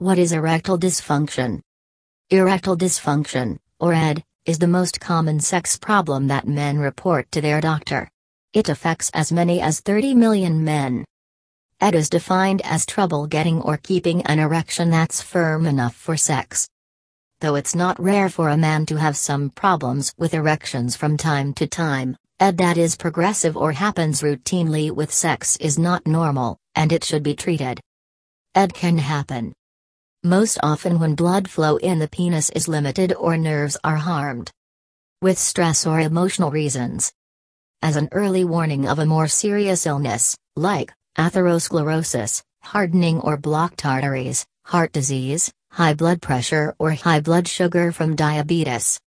What is erectile dysfunction? Erectile dysfunction, or ED, is the most common sex problem that men report to their doctor. It affects as many as 30 million men. ED is defined as trouble getting or keeping an erection that's firm enough for sex. Though it's not rare for a man to have some problems with erections from time to time, ED that is progressive or happens routinely with sex is not normal, and it should be treated. ED can happen most often when blood flow in the penis is limited or nerves are harmed. With stress or emotional reasons. As an early warning of a more serious illness, like atherosclerosis, hardening or blocked arteries, heart disease, high blood pressure or high blood sugar from diabetes.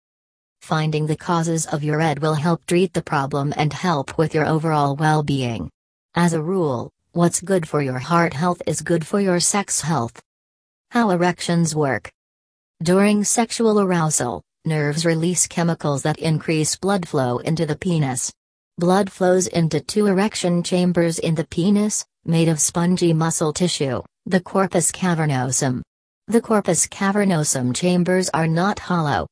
Finding the causes of your ED will help treat the problem and help with your overall well being. As a rule, what's good for your heart health is good for your sex health. How erections work. During sexual arousal, nerves release chemicals that increase blood flow into the penis. Blood flows into two erection chambers in the penis, made of spongy muscle tissue, the corpus cavernosum. The corpus cavernosum chambers are not hollow.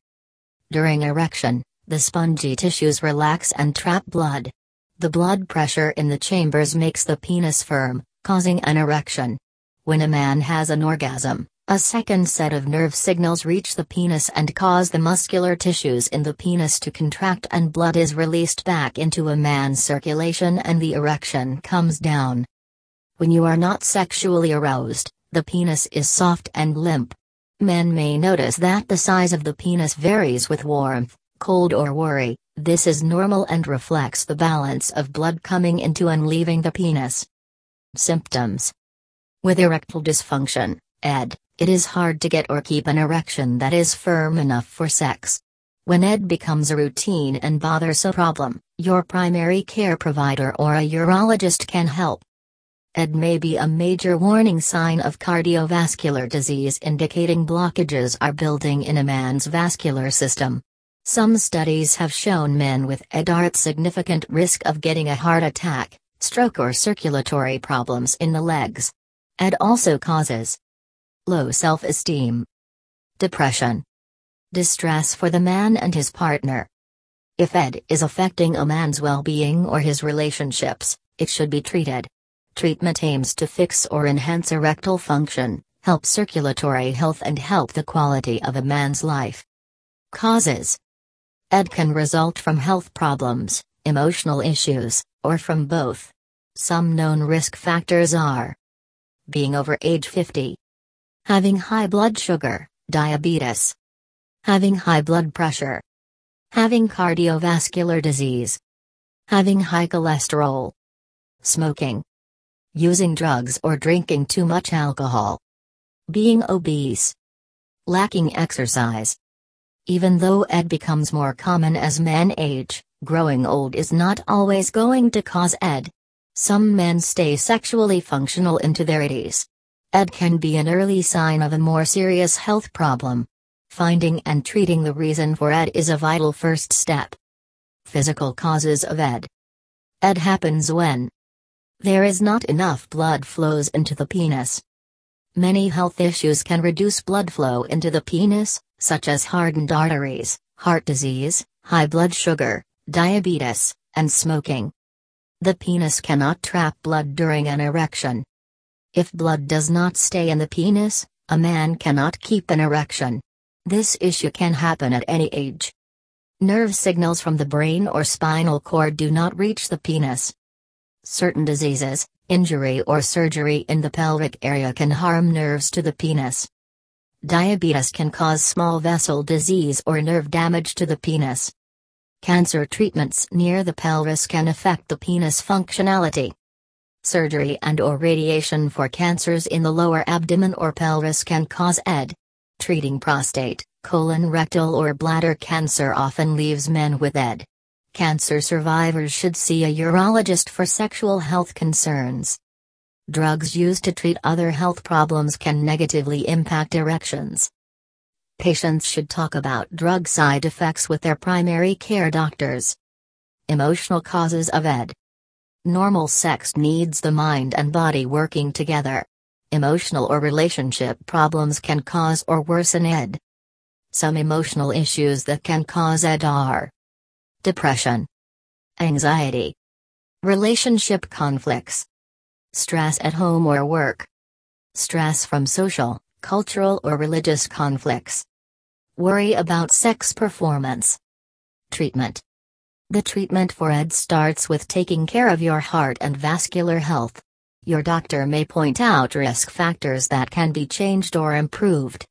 During erection, the spongy tissues relax and trap blood. The blood pressure in the chambers makes the penis firm, causing an erection. When a man has an orgasm, a second set of nerve signals reach the penis and cause the muscular tissues in the penis to contract and blood is released back into a man's circulation and the erection comes down. When you are not sexually aroused, the penis is soft and limp. Men may notice that the size of the penis varies with warmth, cold or worry, this is normal and reflects the balance of blood coming into and leaving the penis. Symptoms With erectile dysfunction, ED, it is hard to get or keep an erection that is firm enough for sex. When ED becomes a routine and bothersome problem, your primary care provider or a urologist can help. ED may be a major warning sign of cardiovascular disease indicating blockages are building in a man's vascular system. Some studies have shown men with ED are at significant risk of getting a heart attack, stroke or circulatory problems in the legs. ED also causes low self esteem, depression, distress for the man and his partner. If ED is affecting a man's well being or his relationships, it should be treated. Treatment aims to fix or enhance erectile function, help circulatory health, and help the quality of a man's life. Causes ED can result from health problems, emotional issues, or from both. Some known risk factors are being over age 50, Having high blood sugar, diabetes. Having high blood pressure. Having cardiovascular disease. Having high cholesterol. Smoking. Using drugs or drinking too much alcohol. Being obese. Lacking exercise. Even though ED becomes more common as men age, growing old is not always going to cause ED. Some men stay sexually functional into their 80s. ED can be an early sign of a more serious health problem. Finding and treating the reason for ED is a vital first step. Physical causes of ED ED happens when there is not enough blood flows into the penis. Many health issues can reduce blood flow into the penis, such as hardened arteries, heart disease, high blood sugar, diabetes, and smoking. The penis cannot trap blood during an erection. If blood does not stay in the penis, a man cannot keep an erection. This issue can happen at any age. Nerve signals from the brain or spinal cord do not reach the penis. Certain diseases, injury or surgery in the pelvic area can harm nerves to the penis. Diabetes can cause small vessel disease or nerve damage to the penis. Cancer treatments near the pelvis can affect the penis functionality. Surgery and or radiation for cancers in the lower abdomen or pelvis can cause ED. Treating prostate, colon rectal or bladder cancer often leaves men with ED. Cancer survivors should see a urologist for sexual health concerns. Drugs used to treat other health problems can negatively impact erections. Patients should talk about drug side effects with their primary care doctors. Emotional causes of ED Normal sex needs the mind and body working together. Emotional or relationship problems can cause or worsen ED. Some emotional issues that can cause ED are depression, anxiety, relationship conflicts, stress at home or work, stress from social, cultural, or religious conflicts, worry about sex performance, treatment. The treatment for ED starts with taking care of your heart and vascular health. Your doctor may point out risk factors that can be changed or improved.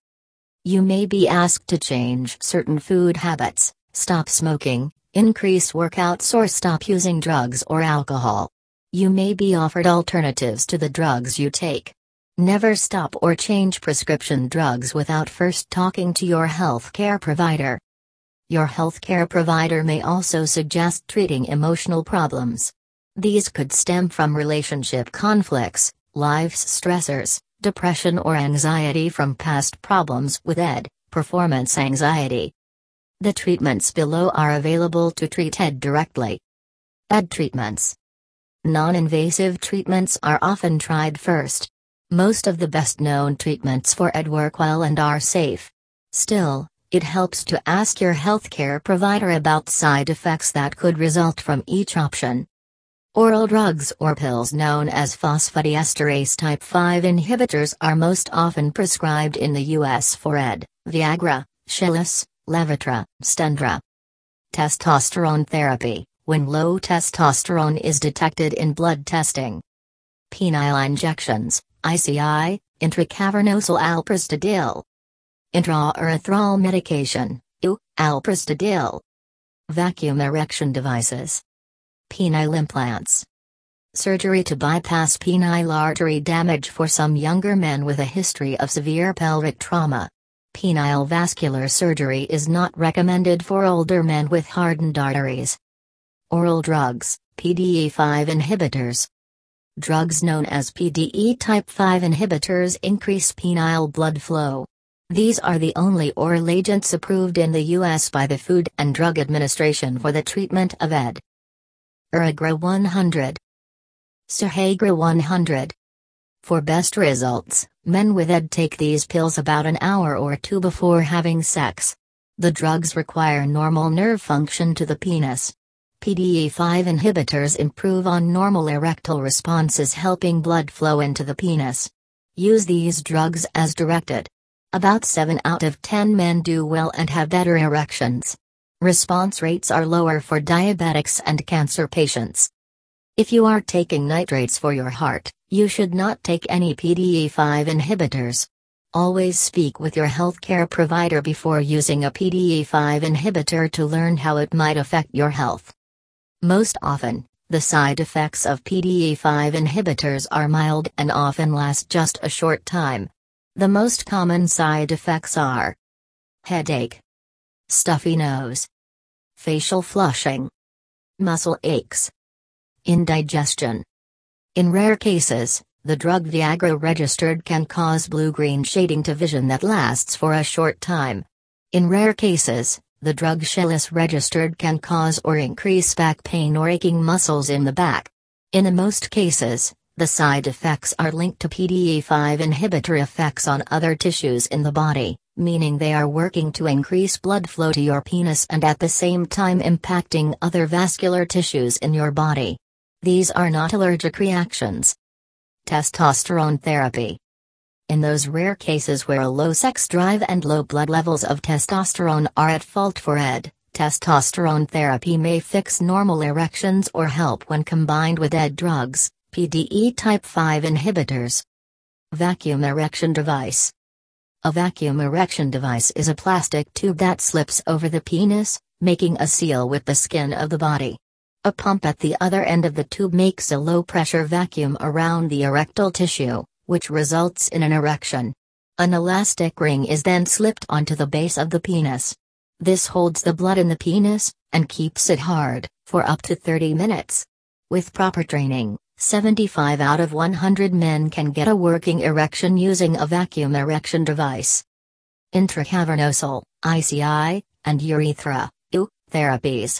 You may be asked to change certain food habits, stop smoking, increase workouts, or stop using drugs or alcohol. You may be offered alternatives to the drugs you take. Never stop or change prescription drugs without first talking to your healthcare provider. Your healthcare provider may also suggest treating emotional problems. These could stem from relationship conflicts, life's stressors, depression or anxiety from past problems with ED, performance anxiety. The treatments below are available to treat ED directly. ED treatments. Non invasive treatments are often tried first. Most of the best known treatments for ED work well and are safe. Still, it helps to ask your healthcare provider about side effects that could result from each option. Oral drugs or pills known as phosphodiesterase type 5 inhibitors are most often prescribed in the U.S. for ED, Viagra, Cialis, Levitra, Stendra. Testosterone therapy, when low testosterone is detected in blood testing. Penile injections, ICI, intracavernosal alprostadil. Intraurethral medication, U, alprostadil. Vacuum erection devices penile implants. Surgery to bypass penile artery damage for some younger men with a history of severe pelvic trauma. Penile vascular surgery is not recommended for older men with hardened arteries. Oral drugs, PDE5 inhibitors. Drugs known as PDE type 5 inhibitors increase penile blood flow. These are the only oral agents approved in the U.S. by the Food and Drug Administration for the treatment of ED. Aurogra 100. Suhagra 100. For best results, men with ED take these pills about an hour or two before having sex. The drugs require normal nerve function to the penis. PDE5 inhibitors improve on normal erectile responses, helping blood flow into the penis. Use these drugs as directed. About 7 out of 10 men do well and have better erections. Response rates are lower for diabetics and cancer patients. If you are taking nitrates for your heart, you should not take any PDE5 inhibitors. Always speak with your healthcare provider before using a PDE5 inhibitor to learn how it might affect your health. Most often, the side effects of PDE5 inhibitors are mild and often last just a short time. The most common side effects are headache, stuffy nose, facial flushing, muscle aches, indigestion. In rare cases, the drug Viagra registered can cause blue-green shading to vision that lasts for a short time. In rare cases, the drug Cialis registered can cause or increase back pain or aching muscles in the back. In the most cases, the side effects are linked to PDE5 inhibitor effects on other tissues in the body meaning they are working to increase blood flow to your penis and at the same time impacting other vascular tissues in your body. These are not allergic reactions. Testosterone therapy. In those rare cases where a low sex drive and low blood levels of testosterone are at fault for ED, testosterone therapy may fix normal erections or help when combined with ED drugs, PDE type 5 inhibitors. Vacuum erection device. A vacuum erection device is a plastic tube that slips over the penis, making a seal with the skin of the body. A pump at the other end of the tube makes a low pressure vacuum around the erectile tissue, which results in an erection. An elastic ring is then slipped onto the base of the penis. This holds the blood in the penis, and keeps it hard, for up to 30 minutes. With proper training, 75 out of 100 men can get a working erection using a vacuum erection device. Intracavernosal, ICI, and urethra, U, therapies.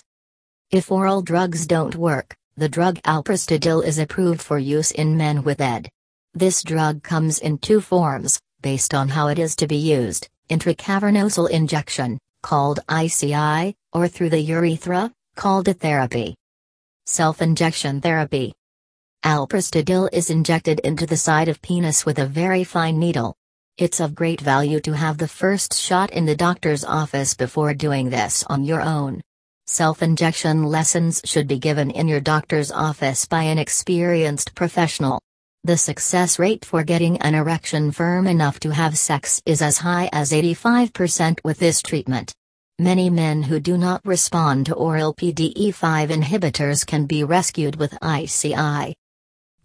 If oral drugs don't work, the drug alprostadil is approved for use in men with ED. This drug comes in two forms, based on how it is to be used intracavernosal injection, called ICI, or through the urethra, called a therapy. Self injection therapy. Alprostadil is injected into the side of penis with a very fine needle. It's of great value to have the first shot in the doctor's office before doing this on your own. Self injection lessons should be given in your doctor's office by an experienced professional. The success rate for getting an erection firm enough to have sex is as high as 85% with this treatment. Many men who do not respond to oral PDE5 inhibitors can be rescued with ICI.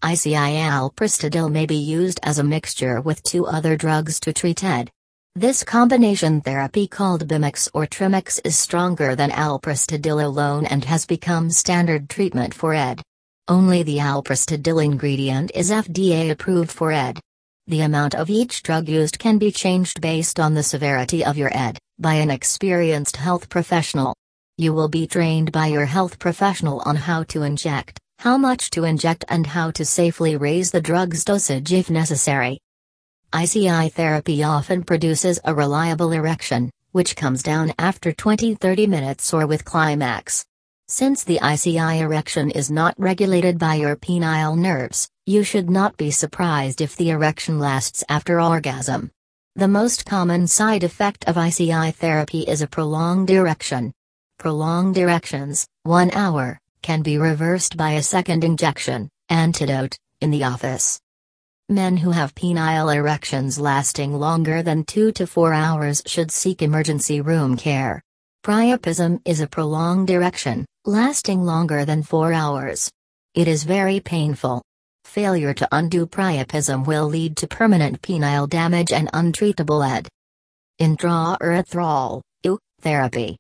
ICI alprostadil may be used as a mixture with two other drugs to treat ED. This combination therapy called Bimix or Trimix is stronger than alprostadil alone and has become standard treatment for ED. Only the alprostadil ingredient is FDA approved for ED. The amount of each drug used can be changed based on the severity of your ED, by an experienced health professional. You will be trained by your health professional on how to inject, how much to inject, and how to safely raise the drug's dosage if necessary. ICI therapy often produces a reliable erection, which comes down after 20 30 minutes or with climax. Since the ICI erection is not regulated by your penile nerves, you should not be surprised if the erection lasts after orgasm. The most common side effect of ICI therapy is a prolonged erection. Prolonged erections, 1 hour, can be reversed by a second injection, antidote, in the office. Men who have penile erections lasting longer than 2 to 4 hours should seek emergency room care. Priapism is a prolonged erection, lasting longer than 4 hours. It is very painful. Failure to undo priapism will lead to permanent penile damage and untreatable ED. Intraurethral therapy.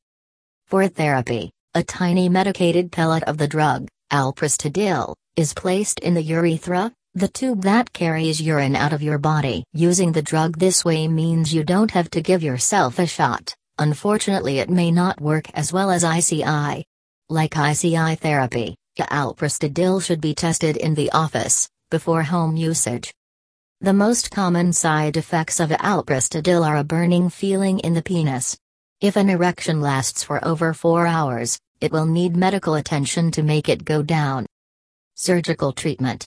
For therapy, a tiny medicated pellet of the drug, alprostadil, is placed in the urethra, the tube that carries urine out of your body. Using the drug this way means you don't have to give yourself a shot. Unfortunately, it may not work as well as ICI. Like ICI therapy, alprostadil should be tested in the office, before home usage. The most common side effects of alprostadil are a burning feeling in the penis. If an erection lasts for over 4 hours, it will need medical attention to make it go down. Surgical treatment.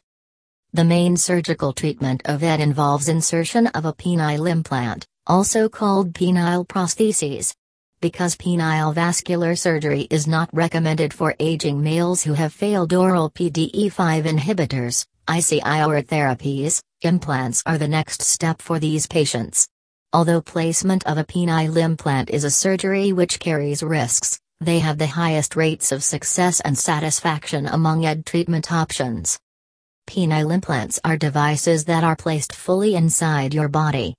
The main surgical treatment of ED involves insertion of a penile implant, also called penile prostheses. Because penile vascular surgery is not recommended for aging males who have failed oral PDE5 inhibitors, ICI or therapies, implants are the next step for these patients. Although placement of a penile implant is a surgery which carries risks, they have the highest rates of success and satisfaction among ED treatment options. Penile implants are devices that are placed fully inside your body,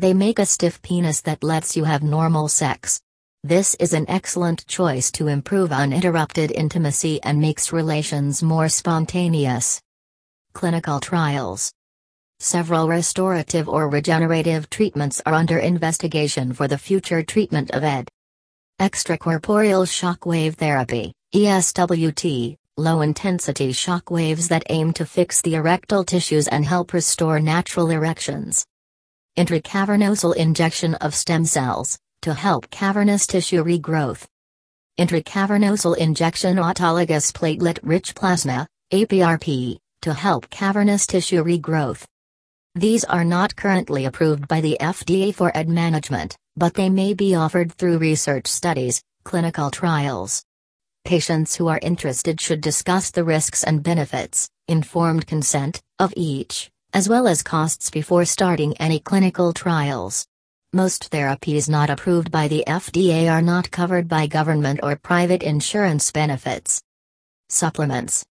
they make a stiff penis that lets you have normal sex. This is an excellent choice to improve uninterrupted intimacy and makes relations more spontaneous. Clinical trials Several restorative or regenerative treatments are under investigation for the future treatment of ED. Extracorporeal shock wave therapy, ESWT, low intensity shock waves that aim to fix the erectile tissues and help restore natural erections. Intracavernosal injection of stem cells, to help cavernous tissue regrowth. Intracavernosal injection autologous platelet-rich plasma, APRP, to help cavernous tissue regrowth. These are not currently approved by the FDA for ED management, but they may be offered through research studies, clinical trials. Patients who are interested should discuss the risks and benefits, informed consent, of each as well as costs before starting any clinical trials. Most therapies not approved by the FDA are not covered by government or private insurance benefits. Supplements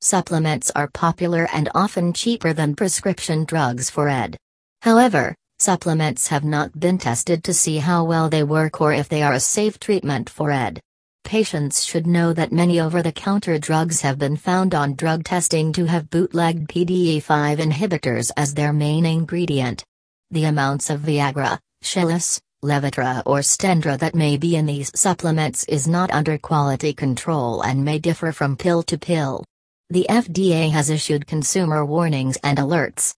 Supplements are popular and often cheaper than prescription drugs for ED. However, supplements have not been tested to see how well they work or if they are a safe treatment for ED. Patients should know that many over the counter drugs have been found on drug testing to have bootlegged PDE5 inhibitors as their main ingredient. The amounts of Viagra, Cialis, Levitra, or Stendra that may be in these supplements is not under quality control and may differ from pill to pill. The FDA has issued consumer warnings and alerts.